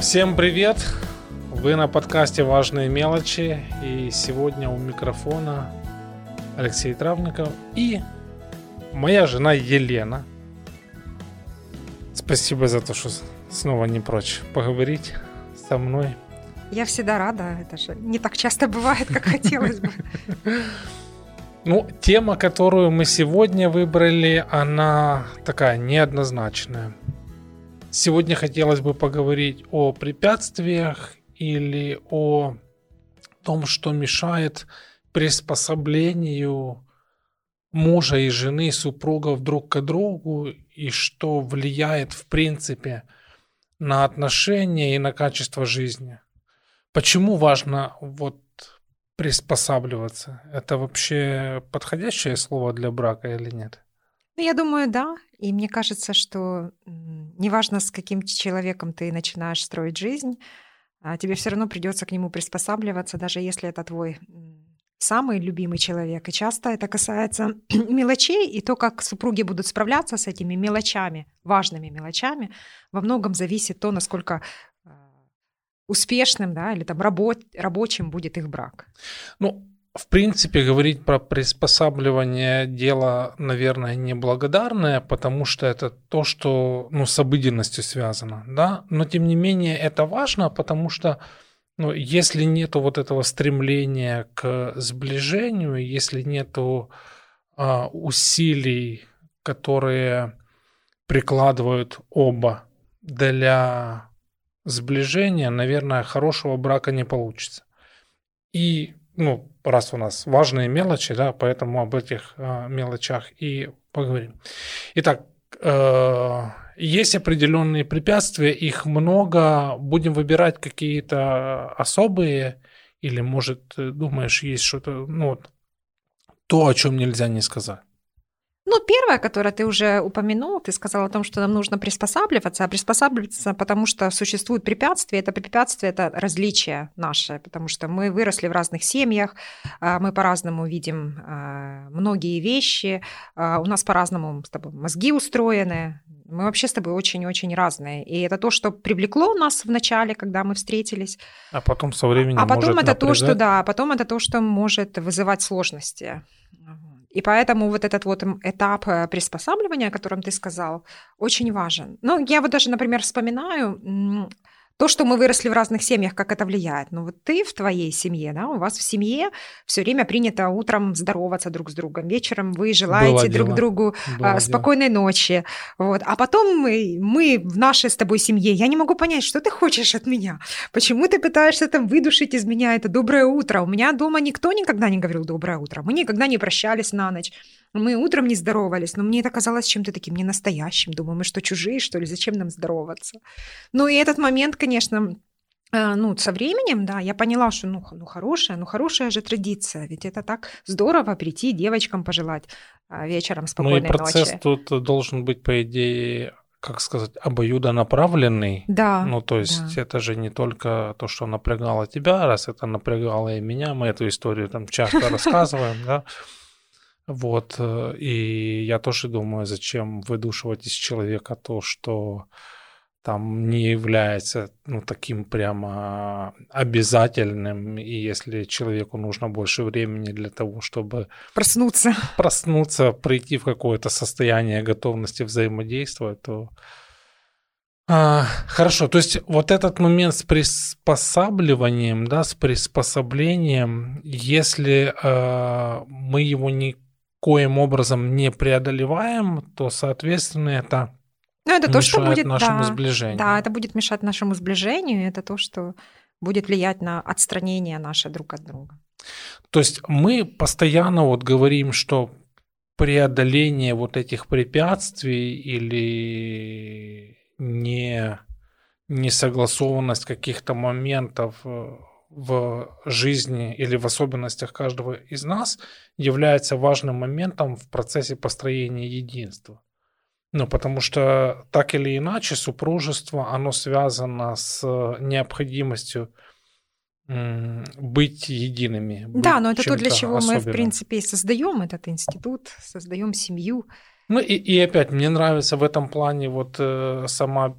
Всем привет! Вы на подкасте «Важные мелочи» и сегодня у микрофона Алексей Травников и моя жена Елена. Спасибо за то, что снова не прочь поговорить со мной. Я всегда рада, это же не так часто бывает, как хотелось бы. Ну, тема, которую мы сегодня выбрали, она такая неоднозначная. Сегодня хотелось бы поговорить о препятствиях или о том, что мешает приспособлению мужа и жены, супругов друг к другу, и что влияет, в принципе, на отношения и на качество жизни. Почему важно вот приспосабливаться. Это вообще подходящее слово для брака или нет? Ну, я думаю, да. И мне кажется, что неважно, с каким человеком ты начинаешь строить жизнь, а тебе все равно придется к нему приспосабливаться, даже если это твой самый любимый человек. И часто это касается мелочей, и то, как супруги будут справляться с этими мелочами, важными мелочами, во многом зависит то, насколько успешным, да, или там рабо- рабочим будет их брак. Ну, в принципе, говорить про приспосабливание дело, наверное, неблагодарное, потому что это то, что ну, с обыденностью связано, да, но тем не менее это важно, потому что ну, если нету вот этого стремления к сближению, если нету а, усилий, которые прикладывают оба для сближения, наверное, хорошего брака не получится. И, ну, раз у нас важные мелочи, да, поэтому об этих э, мелочах и поговорим. Итак, э, есть определенные препятствия, их много. Будем выбирать какие-то особые, или, может, думаешь, есть что-то, ну, вот, то, о чем нельзя не сказать. Ну, первое, которое ты уже упомянул, ты сказал о том, что нам нужно приспосабливаться, а приспосабливаться, потому что существуют препятствия. Это препятствия, это различия наши, потому что мы выросли в разных семьях, а, мы по-разному видим а, многие вещи, а, у нас по-разному с тобой мозги устроены, мы вообще с тобой очень-очень разные. И это то, что привлекло нас в начале, когда мы встретились. А потом со временем А потом может это напрягать. то, что да, а потом это то, что может вызывать сложности. И поэтому вот этот вот этап э, приспосабливания, о котором ты сказал, очень важен. Ну, я вот даже, например, вспоминаю то, что мы выросли в разных семьях, как это влияет. Ну вот ты в твоей семье, да, у вас в семье все время принято утром здороваться друг с другом, вечером вы желаете Было друг дело. другу Было а, спокойной ночи. Вот. А потом мы, мы в нашей с тобой семье, я не могу понять, что ты хочешь от меня. Почему ты пытаешься там выдушить из меня это доброе утро? У меня дома никто никогда не говорил доброе утро. Мы никогда не прощались на ночь. Мы утром не здоровались, но мне это казалось чем-то таким ненастоящим. Думаю, мы что, чужие, что ли? Зачем нам здороваться? Ну и этот момент, конечно, э, ну, со временем, да, я поняла, что, ну, ну, хорошая, ну, хорошая же традиция, ведь это так здорово прийти девочкам пожелать а, вечером Ну и спокойной процесс ночи. тут должен быть, по идее, как сказать, обоюдонаправленный. Да, Ну, то есть это же не только то, что напрягало тебя, раз это напрягало и меня, мы эту историю там часто рассказываем, да. Вот, э, и я тоже думаю, зачем выдушивать из человека то, что там не является ну, таким прямо обязательным, и если человеку нужно больше времени для того, чтобы проснуться. проснуться, прийти в какое-то состояние готовности взаимодействовать, то а, хорошо. То есть вот этот момент с приспосабливанием, да, с приспособлением, если э, мы его никоим образом не преодолеваем, то, соответственно, это Ну, это то, что мешает будет, нашему да, сближению. да, это будет мешать нашему сближению, это то, что будет влиять на отстранение наше друг от друга. То есть мы постоянно вот говорим, что преодоление вот этих препятствий или не несогласованность каких-то моментов э, в жизни или в особенностях каждого из нас является важным моментом в процессе построения единства. Ну, потому что так или иначе супружество, оно связано с необходимостью м, быть едиными. Да, быть но это то, для чего мы, в особенным. принципе, и создаем этот институт, создаем семью. Ну и, и опять, мне нравится в этом плане вот э, сама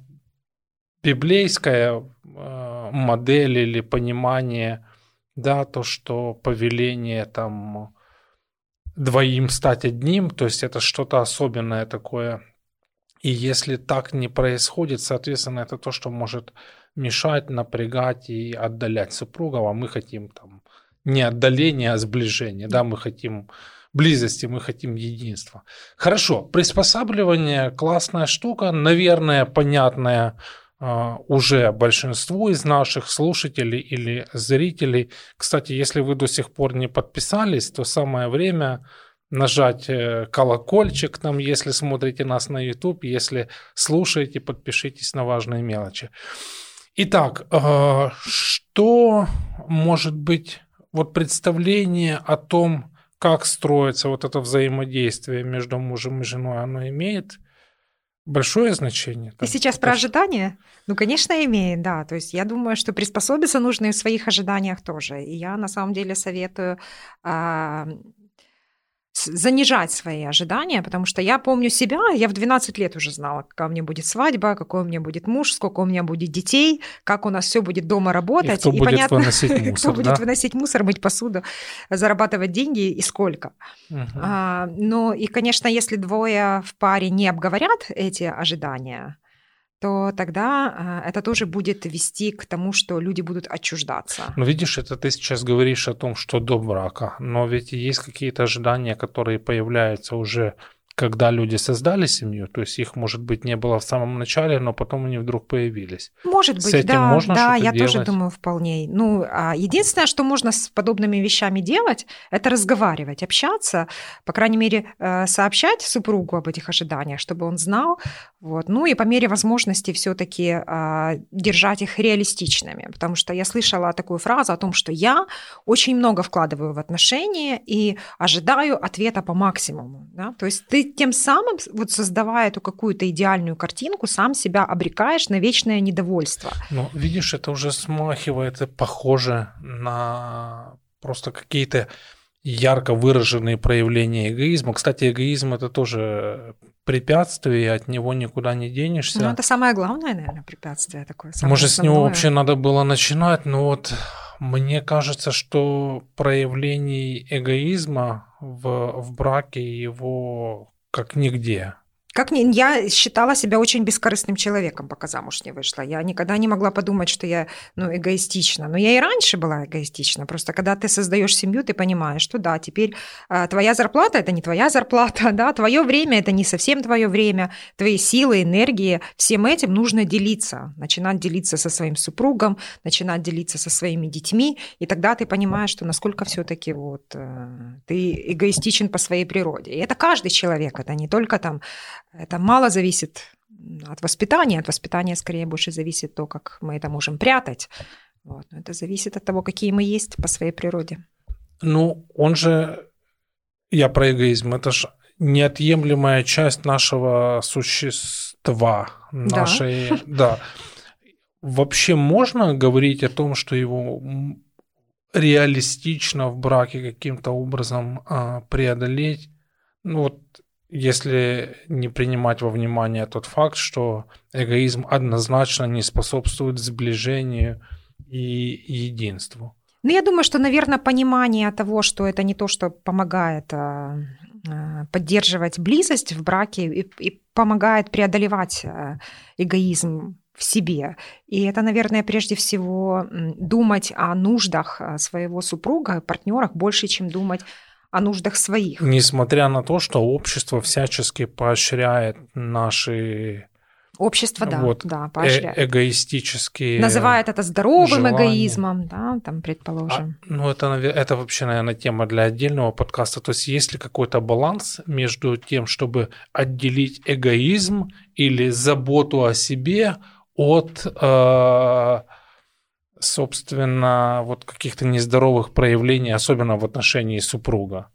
библейская э, модель или понимание, да, то, что повеление там двоим стать одним, то есть это что-то особенное такое. И если так не происходит, соответственно, это то, что может мешать, напрягать и отдалять супругов, а мы хотим там не отдаление, а сближение, да, мы хотим близости, мы хотим единства. Хорошо, приспосабливание классная штука, наверное, понятная уже большинству из наших слушателей или зрителей. Кстати, если вы до сих пор не подписались, то самое время нажать э, колокольчик там, если смотрите нас на YouTube, если слушаете, подпишитесь на важные мелочи. Итак, uh, что может быть вот представление о том, как строится вот это взаимодействие между мужем и женой, оно имеет большое значение. Ты сейчас про ожидания? Ну, конечно, имеет, да. То есть я думаю, что приспособиться нужно и в своих ожиданиях тоже. И я на самом деле советую а, занижать свои ожидания, потому что я помню себя, я в 12 лет уже знала, какая у меня будет свадьба, какой у меня будет муж, сколько у меня будет детей, как у нас все будет дома работать. И кто и будет понятно, выносить мусор, кто да? будет выносить мусор, мыть посуду, зарабатывать деньги и сколько. Угу. А, ну и, конечно, если двое в паре не обговорят эти ожидания, то тогда это тоже будет вести к тому, что люди будут отчуждаться. Ну, видишь, это ты сейчас говоришь о том, что до брака, но ведь есть какие-то ожидания, которые появляются уже когда люди создали семью, то есть их, может быть, не было в самом начале, но потом они вдруг появились. Может быть, с этим да, можно да, я делать? тоже думаю вполне. Ну, а единственное, что можно с подобными вещами делать, это разговаривать, общаться, по крайней мере, э, сообщать супругу об этих ожиданиях, чтобы он знал, вот. Ну и по мере возможности все-таки а, держать их реалистичными, потому что я слышала такую фразу о том, что я очень много вкладываю в отношения и ожидаю ответа по максимуму, да? то есть ты тем самым, вот создавая эту какую-то идеальную картинку, сам себя обрекаешь на вечное недовольство. Ну, видишь, это уже смахивает, похоже на просто какие-то ярко выраженные проявления эгоизма. Кстати, эгоизм это тоже препятствие, от него никуда не денешься. Ну, это самое главное, наверное, препятствие такое. Может, основное. с него вообще надо было начинать, но вот мне кажется, что проявлений эгоизма в, в браке его как нигде. Как не, я считала себя очень бескорыстным человеком, пока замуж не вышла. Я никогда не могла подумать, что я ну, эгоистична. Но я и раньше была эгоистична. Просто когда ты создаешь семью, ты понимаешь, что да, теперь а, твоя зарплата это не твоя зарплата, да, твое время это не совсем твое время, твои силы, энергии, всем этим нужно делиться. Начинать делиться со своим супругом, начинать делиться со своими детьми, и тогда ты понимаешь, что насколько все-таки вот э, ты эгоистичен по своей природе. И это каждый человек, это не только там это мало зависит от воспитания. От воспитания скорее больше зависит то, как мы это можем прятать. Вот. Но это зависит от того, какие мы есть по своей природе. Ну, он же, я про эгоизм, это же неотъемлемая часть нашего существа, нашей, да. да. Вообще можно говорить о том, что его реалистично в браке каким-то образом а, преодолеть? Ну вот если не принимать во внимание тот факт, что эгоизм однозначно не способствует сближению и единству. Ну, я думаю, что, наверное, понимание того, что это не то, что помогает а, а, поддерживать близость в браке и, и помогает преодолевать а, эгоизм в себе. И это, наверное, прежде всего думать о нуждах своего супруга, партнерах больше, чем думать о нуждах своих. Несмотря на то, что общество всячески поощряет наши Общество, да, вот, да, поощряет. Э эгоистические Называет это здоровым желания. эгоизмом, да, там, предположим. А, ну, это, это вообще, наверное, тема для отдельного подкаста. То есть есть ли какой-то баланс между тем, чтобы отделить эгоизм или заботу о себе от... Э, собственно, вот каких-то нездоровых проявлений, особенно в отношении супруга.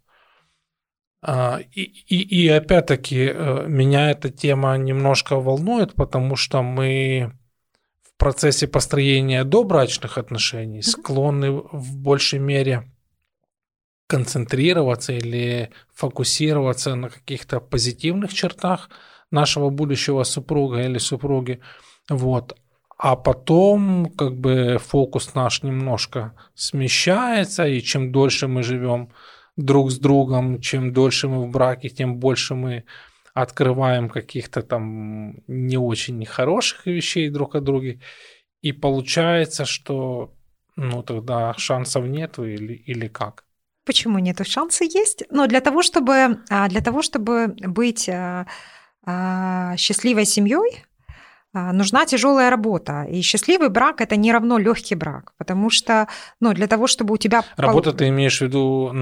А, и, и, и опять-таки э, меня эта тема немножко волнует, потому что мы в процессе построения добрачных отношений склонны в большей мере концентрироваться или фокусироваться на каких-то позитивных чертах нашего будущего супруга или супруги. Вот. А потом как бы фокус наш немножко смещается, и чем дольше мы живем друг с другом, чем дольше мы в браке, тем больше мы открываем каких-то там не очень хороших вещей друг о друге. И получается, что ну тогда шансов нету или, или как? Почему нету? Шансы есть. Но для того, чтобы, а, для того, чтобы быть а, а, счастливой семьей, нужна тяжелая работа. И счастливый брак это не равно легкий брак. Потому что ну, для того, чтобы у тебя... Работа ты имеешь в виду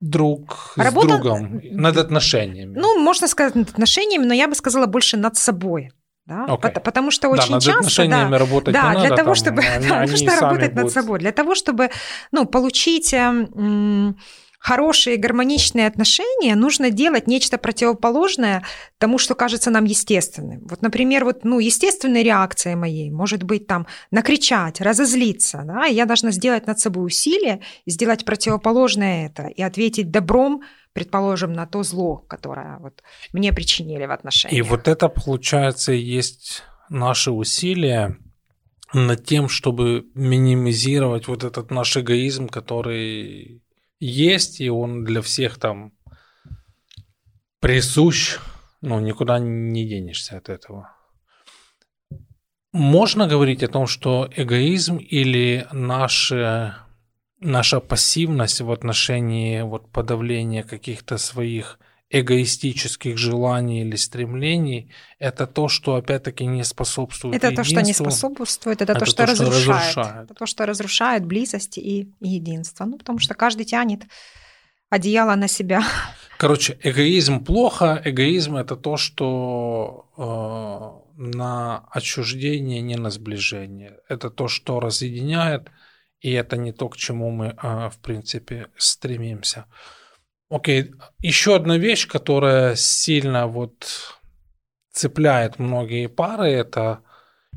друг Работа... с другом, над отношениями. Ну, можно сказать над отношениями, но я бы сказала больше над собой. Да? Okay. Потому что очень да, над часто... да, работать да, не для надо, того, чтобы они, да, нужно работать будут... над собой. Для того, чтобы ну, получить м- хорошие гармоничные отношения, нужно делать нечто противоположное тому, что кажется нам естественным. Вот, например, вот, ну, естественной реакцией моей может быть там накричать, разозлиться. Да? И я должна сделать над собой усилие, сделать противоположное это и ответить добром, предположим, на то зло, которое вот мне причинили в отношениях. И вот это, получается, есть наши усилия над тем, чтобы минимизировать вот этот наш эгоизм, который есть, и он для всех там присущ, ну, никуда не денешься от этого. Можно говорить о том, что эгоизм или наше, наша пассивность в отношении вот подавления каких-то своих эгоистических желаний или стремлений, это то, что опять-таки не способствует Это то, что не способствует, это, это то, что, то, что разрушает. разрушает. Это то, что разрушает близость и единство. Ну, потому что каждый тянет одеяло на себя. Короче, эгоизм плохо, эгоизм это то, что э, на отчуждение, не на сближение. Это то, что разъединяет, и это не то, к чему мы, э, в принципе, стремимся. Окей, еще одна вещь, которая сильно вот цепляет многие пары, это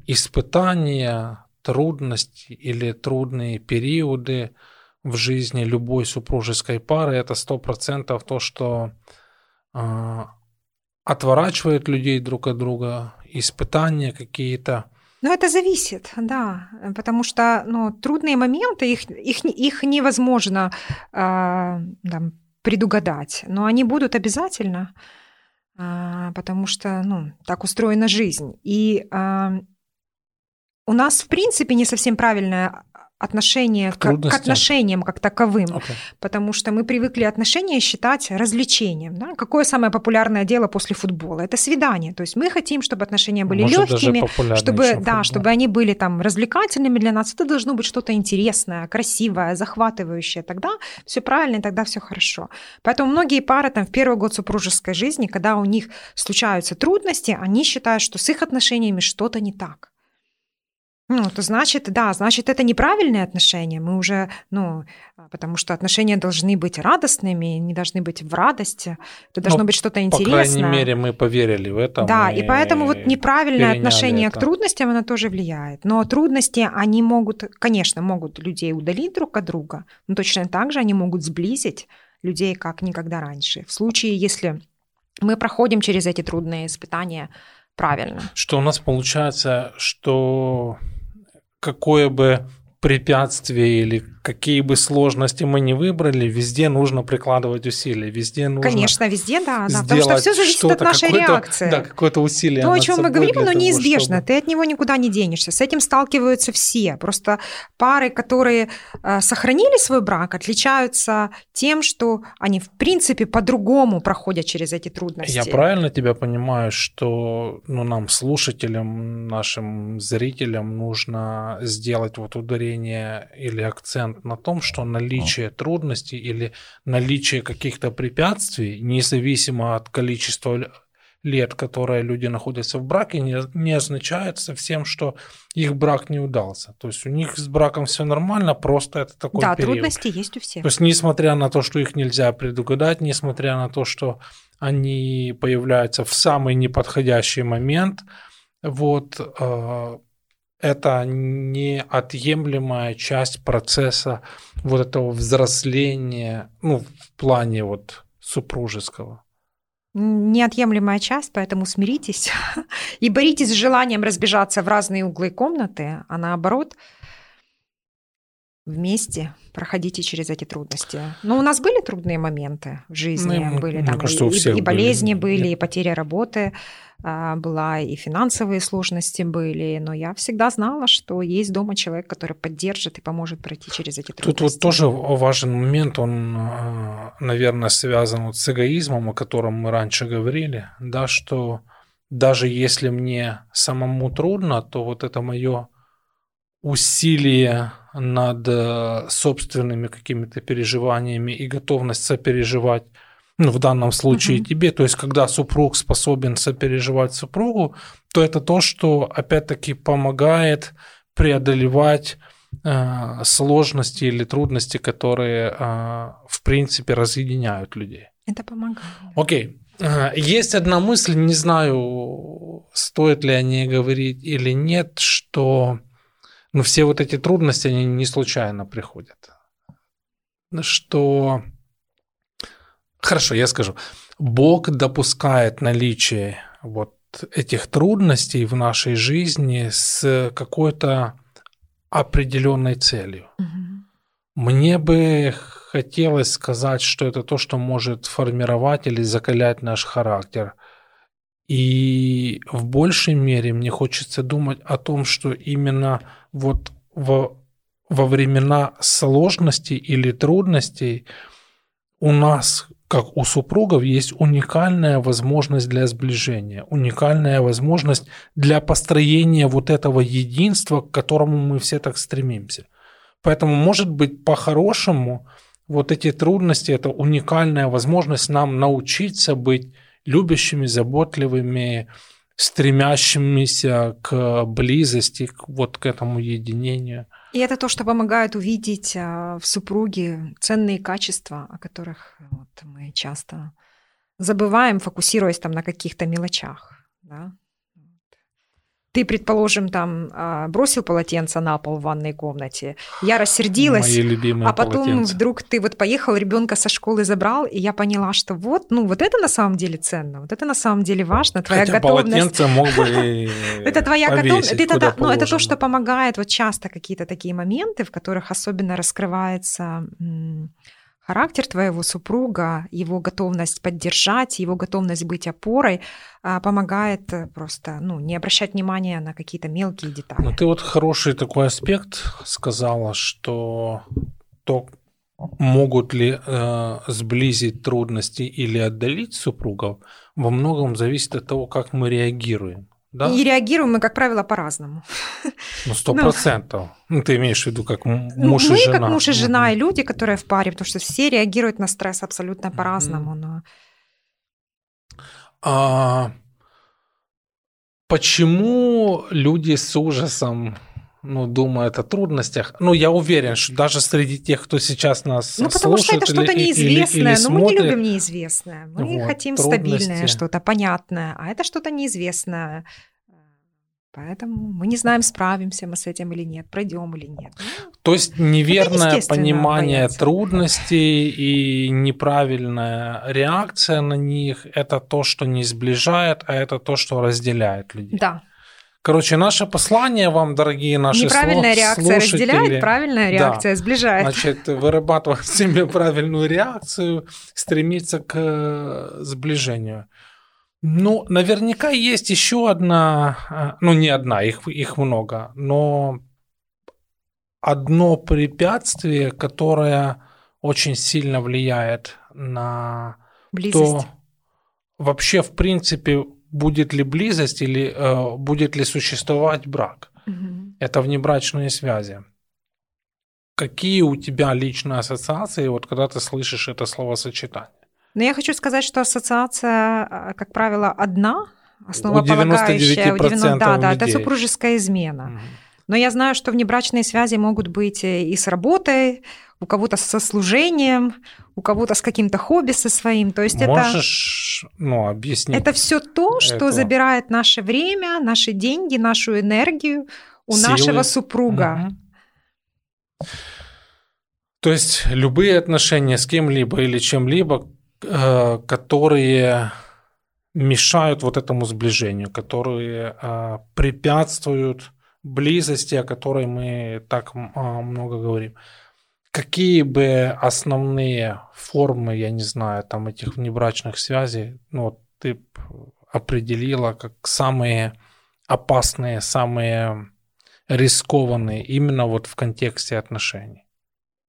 испытания, трудности или трудные периоды в жизни любой супружеской пары. Это сто процентов то, что э, отворачивает людей друг от друга, испытания какие-то. Ну, это зависит, да, потому что ну, трудные моменты, их, их, их невозможно э, там, предугадать, но они будут обязательно, а, потому что ну, так устроена жизнь. И а, у нас, в принципе, не совсем правильная отношение к, к отношениям как таковым, okay. потому что мы привыкли отношения считать развлечением. Да? Какое самое популярное дело после футбола? Это свидание. То есть мы хотим, чтобы отношения были Может, легкими, чтобы, да, чтобы они были там развлекательными для нас. Это должно быть что-то интересное, красивое, захватывающее. Тогда все правильно, и тогда все хорошо. Поэтому многие пары там в первый год супружеской жизни, когда у них случаются трудности, они считают, что с их отношениями что-то не так. Ну, то значит, да, значит, это неправильные отношения. Мы уже, ну, а, потому что отношения должны быть радостными, не должны быть в радости. Это должно ну, быть что-то интересное. По крайней мере, мы поверили в это. Да, и поэтому вот неправильное отношение это. к трудностям, оно тоже влияет. Но трудности, они могут, конечно, могут людей удалить друг от друга, но точно так же они могут сблизить людей, как никогда раньше. В случае, если мы проходим через эти трудные испытания правильно. Что у нас получается, что какое бы препятствие или какие бы сложности мы не выбрали, везде нужно прикладывать усилия, везде нужно Конечно, везде, да, да потому что все зависит от нашей реакции. Да, какое-то усилие То, о чем мы говорим, оно неизбежно, чтобы... ты от него никуда не денешься, с этим сталкиваются все, просто пары, которые э, сохранили свой брак, отличаются тем, что они в принципе по-другому проходят через эти трудности. Я правильно тебя понимаю, что ну, нам, слушателям, нашим зрителям нужно сделать вот ударение или акцент на том, что наличие трудностей или наличие каких-то препятствий, независимо от количества лет, которые люди находятся в браке, не, не означает совсем, что их брак не удался. То есть у них с браком все нормально, просто это такой да, период. трудности есть у всех. То есть несмотря на то, что их нельзя предугадать, несмотря на то, что они появляются в самый неподходящий момент, вот э, это неотъемлемая часть процесса вот этого взросления, ну, в плане вот супружеского. неотъемлемая часть, поэтому смиритесь и боритесь с желанием разбежаться в разные углы комнаты, а наоборот вместе проходите через эти трудности. Но у нас были трудные моменты в жизни, ну, были там кажется, и, и болезни были, были, и потеря работы а, была, и финансовые сложности были, но я всегда знала, что есть дома человек, который поддержит и поможет пройти через эти трудности. Тут вот тоже важен момент, он, а, наверное, связан вот с эгоизмом, о котором мы раньше говорили, да, что даже если мне самому трудно, то вот это мое усилие над э, собственными какими-то переживаниями и готовность сопереживать, ну, в данном случае uh-huh. тебе, то есть когда супруг способен сопереживать супругу, то это то, что опять-таки помогает преодолевать э, сложности или трудности, которые, э, в принципе, разъединяют людей. Это помогает. Окей. Э, есть одна мысль, не знаю, стоит ли о ней говорить или нет, что но все вот эти трудности, они не случайно приходят. Что... Хорошо, я скажу. Бог допускает наличие вот этих трудностей в нашей жизни с какой-то определенной целью. Угу. Мне бы хотелось сказать, что это то, что может формировать или закалять наш характер. И в большей мере мне хочется думать о том, что именно вот во, во времена сложностей или трудностей у нас, как у супругов, есть уникальная возможность для сближения, уникальная возможность для построения вот этого единства, к которому мы все так стремимся. Поэтому, может быть, по-хорошему, вот эти трудности – это уникальная возможность нам научиться быть любящими, заботливыми, стремящимися к близости, к, вот к этому единению. И это то, что помогает увидеть а, в супруге ценные качества, о которых вот, мы часто забываем, фокусируясь там на каких-то мелочах. Да? Ты, предположим, там а, бросил полотенце на пол в ванной комнате, я рассердилась, Мои любимые а потом полотенца. вдруг ты вот поехал, ребенка со школы забрал, и я поняла, что вот, ну вот это на самом деле ценно, вот это на самом деле важно, твоя Хотя готовность. полотенце мог бы Это твоя готовность, это, ну, это то, что помогает вот часто какие-то такие моменты, в которых особенно раскрывается характер твоего супруга, его готовность поддержать, его готовность быть опорой а, помогает э, просто ну, не обращать внимания на какие-то мелкие детали. Ну, ты вот хороший такой аспект сказала, что то, могут ли э, сблизить трудности или отдалить супругов, во многом зависит от того, как мы реагируем. Да? И реагируем мы, как правило, по-разному. Ну, сто ну. процентов. Ну, ты имеешь в виду, как муж и жена. Мы, как муж и жена, и люди, которые в паре, потому что все реагируют на стресс абсолютно по-разному. Но... А, почему люди с ужасом ну, думают о трудностях. Ну, я уверен, что даже среди тех, кто сейчас нас Ну, потому что это что-то неизвестное. Или, или но мы не любим неизвестное. Мы вот, хотим трудности. стабильное что-то, понятное. А это что-то неизвестное. Поэтому мы не знаем, справимся мы с этим или нет, пройдем или нет. Ну, То есть неверное понимание бояться. трудностей и неправильная реакция на них – это то, что не сближает, а это то, что разделяет людей. Да, Короче, наше послание вам, дорогие наши Неправильная реакция слушатели, разделяет, правильная реакция да, сближает. Значит, вырабатывать в себе правильную реакцию, стремиться к э, сближению. Ну, наверняка есть еще одна, э, ну не одна, их, их много, но одно препятствие, которое очень сильно влияет на Близость. то, вообще в принципе будет ли близость или э, будет ли существовать брак. Угу. Это внебрачные связи. Какие у тебя личные ассоциации, вот когда ты слышишь это словосочетание? Ну, я хочу сказать, что ассоциация, э, как правило, одна, основополагающая. У 99% у 90, да, да, это супружеская измена. Угу. Но я знаю, что внебрачные связи могут быть и с работой, у кого-то со служением, у кого-то с каким-то хобби со своим. То есть Можешь, это, ну, объяснить. Это все то, что это... забирает наше время, наши деньги, нашу энергию у Силы. нашего супруга. Угу. То есть любые отношения с кем-либо или чем-либо, э, которые мешают вот этому сближению, которые а, препятствуют близости, о которой мы так а, много говорим. Какие бы основные формы, я не знаю, там этих внебрачных связей, ну, ты определила как самые опасные, самые рискованные именно вот в контексте отношений?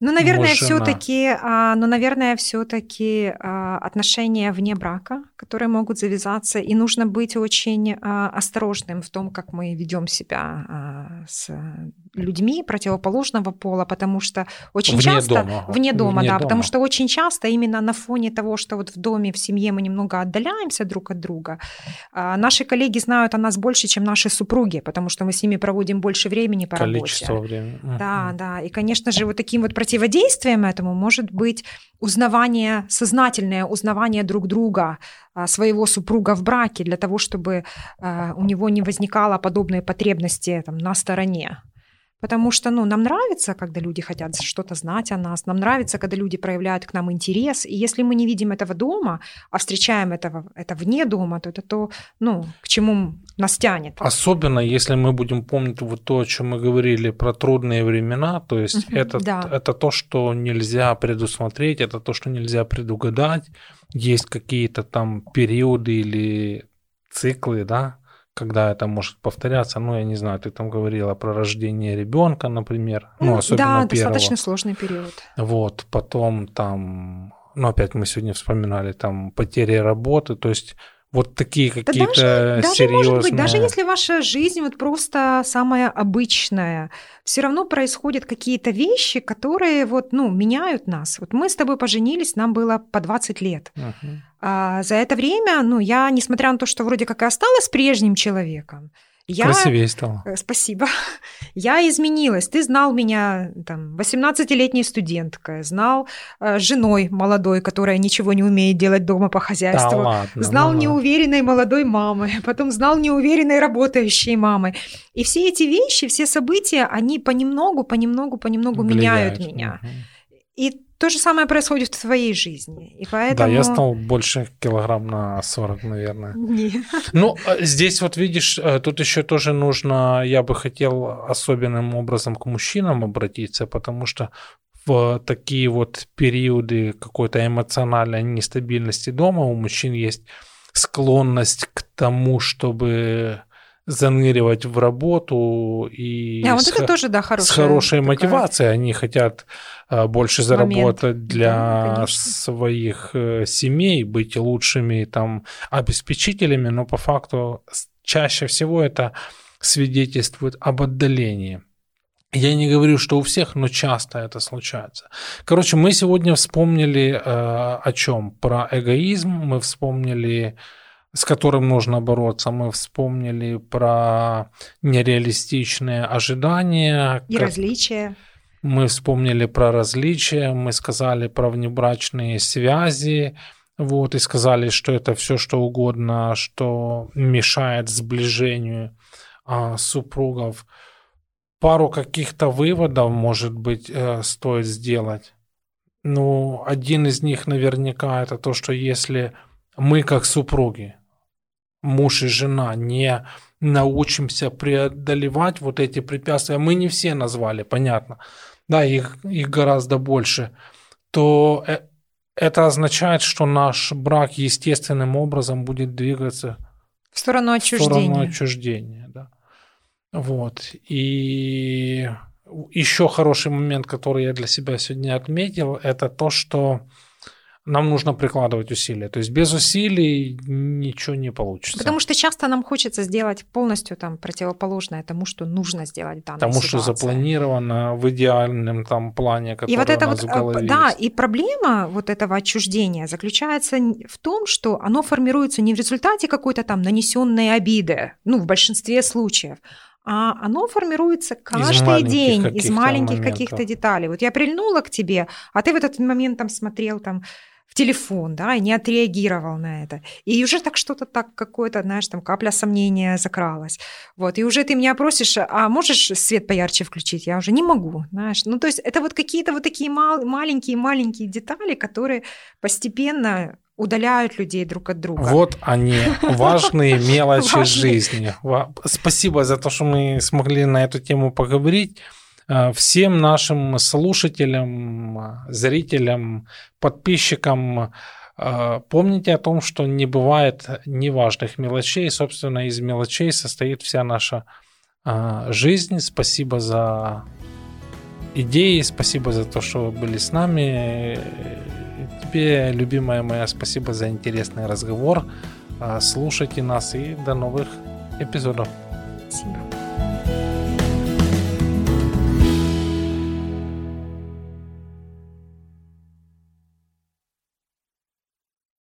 Ну, наверное, все-таки, а, ну, наверное, все-таки а, отношения вне брака, которые могут завязаться, и нужно быть очень а, осторожным в том, как мы ведем себя а, с людьми противоположного пола, потому что очень вне часто дома. вне дома, Вне да, дома. потому что очень часто именно на фоне того, что вот в доме, в семье мы немного отдаляемся друг от друга, а, наши коллеги знают о нас больше, чем наши супруги, потому что мы с ними проводим больше времени по Количество работе. времени. Да, да. И, конечно же, вот таким вот противодействием этому может быть узнавание, сознательное узнавание друг друга, а, своего супруга в браке, для того, чтобы а, у него не возникало подобной потребности там, на стороне. Потому что ну, нам нравится, когда люди хотят что-то знать о нас, нам нравится, когда люди проявляют к нам интерес. И если мы не видим этого дома, а встречаем этого, это вне дома, то это то, ну, к чему нас тянет. Особенно, если мы будем помнить вот то, о чем мы говорили про трудные времена, то есть Мгм, это, да. это то, что нельзя предусмотреть, это то, что нельзя предугадать. Есть какие-то там периоды или циклы, да, когда это может повторяться. Ну, я не знаю, ты там говорила про рождение ребенка, например, ну, Ну, особенно да, первого. достаточно сложный период. Вот, потом там, ну, опять мы сегодня вспоминали там потери работы, то есть вот такие Да какие-то даже, даже серьезные... может быть, даже если ваша жизнь вот просто самая обычная, все равно происходят какие-то вещи, которые вот, ну, меняют нас. Вот мы с тобой поженились, нам было по 20 лет. Мгм. А за это время, ну, я, несмотря на то, что вроде как и осталась прежним человеком, я... Красивее стало. Э, Спасибо. Я изменилась. Ты знал меня, там, 18-летней студенткой, знал э, женой молодой, которая ничего не умеет делать дома по Да хозяйству. ладно. Знал ну, неуверенной молодой мамой, потом знал неуверенной работающей мамой. И все эти вещи, все события, они понемногу, понемногу, понемногу меняют влияет. меня. Мгм. И то же самое происходит в твоей жизни. И поэтому... Да, я стал больше килограмм на 40, наверное. Не. Ну, э, здесь вот видишь, э, тут еще тоже нужно, я бы хотел особенным образом к мужчинам обратиться, потому что в такие вот периоды какой-то эмоциональной нестабильности дома у мужчин есть склонность к тому, чтобы заныривать в работу и Да, вот с это тоже, да, с хорошая. хорошей такая- мотивацией. Они хотят э, больше Момент. заработать для Да, своих э, семей, быть лучшими там обеспечителями, но по факту с- чаще всего это свидетельствует об отдалении. Я не говорю, что у всех, но часто это случается. Короче, мы сегодня вспомнили э, о чем? Про эгоизм, мы вспомнили, с которым нужно бороться, мы вспомнили про нереалистичные ожидания, И как- различия. мы вспомнили про различия, мы сказали про внебрачные связи, вот, и сказали, что это все что угодно, что мешает сближению а, супругов. Пару каких-то выводов, может быть, э, стоит сделать. Ну, один из них наверняка это то, что если мы как супруги, муж и жена, не научимся преодолевать вот эти препятствия, мы не все назвали, понятно, да, их, их гораздо больше, то э- это означает, что наш брак естественным образом будет двигаться В сторону в сторону отчуждения. отчуждения, да. Вот. И еще хороший момент, который я для себя сегодня отметил, это то, что нам нужно прикладывать усилия. То есть без усилий ничего не получится. Потому что часто нам хочется сделать полностью там противоположное тому, что нужно сделать в данной Потому что ситуации. запланировано в идеальном там плане, который И вот это у нас вот, в а, голове да, есть. и проблема вот этого отчуждения заключается в том, что оно формируется не в результате какой-то там нанесенной обиды, ну, в большинстве случаев, а оно формируется каждый маленьких день из маленьких моментов. каких-то деталей. Вот я прильнула к тебе, а ты в этот момент там смотрел там в телефон, да, и не отреагировал на это. И уже так что-то так, какое-то, знаешь, там капля сомнения закралась. Вот, и уже ты меня просишь, а можешь свет поярче включить? Я уже не могу, знаешь. Ну, то есть это вот какие-то вот такие мал- маленькие-маленькие детали, которые постепенно удаляют людей друг от друга. Вот они, важные мелочи жизни. Спасибо за то, что мы смогли на эту тему поговорить. Э, всем нашим слушателям, зрителям, подписчикам э, помните о том, что не бывает неважных мелочей. Собственно, из мелочей состоит вся наша э, жизнь. Спасибо за идеи, спасибо за то, что вы были с нами. Тебе, любимая моя, спасибо за интересный разговор. Слушайте нас и до новых эпизодов. Спасибо.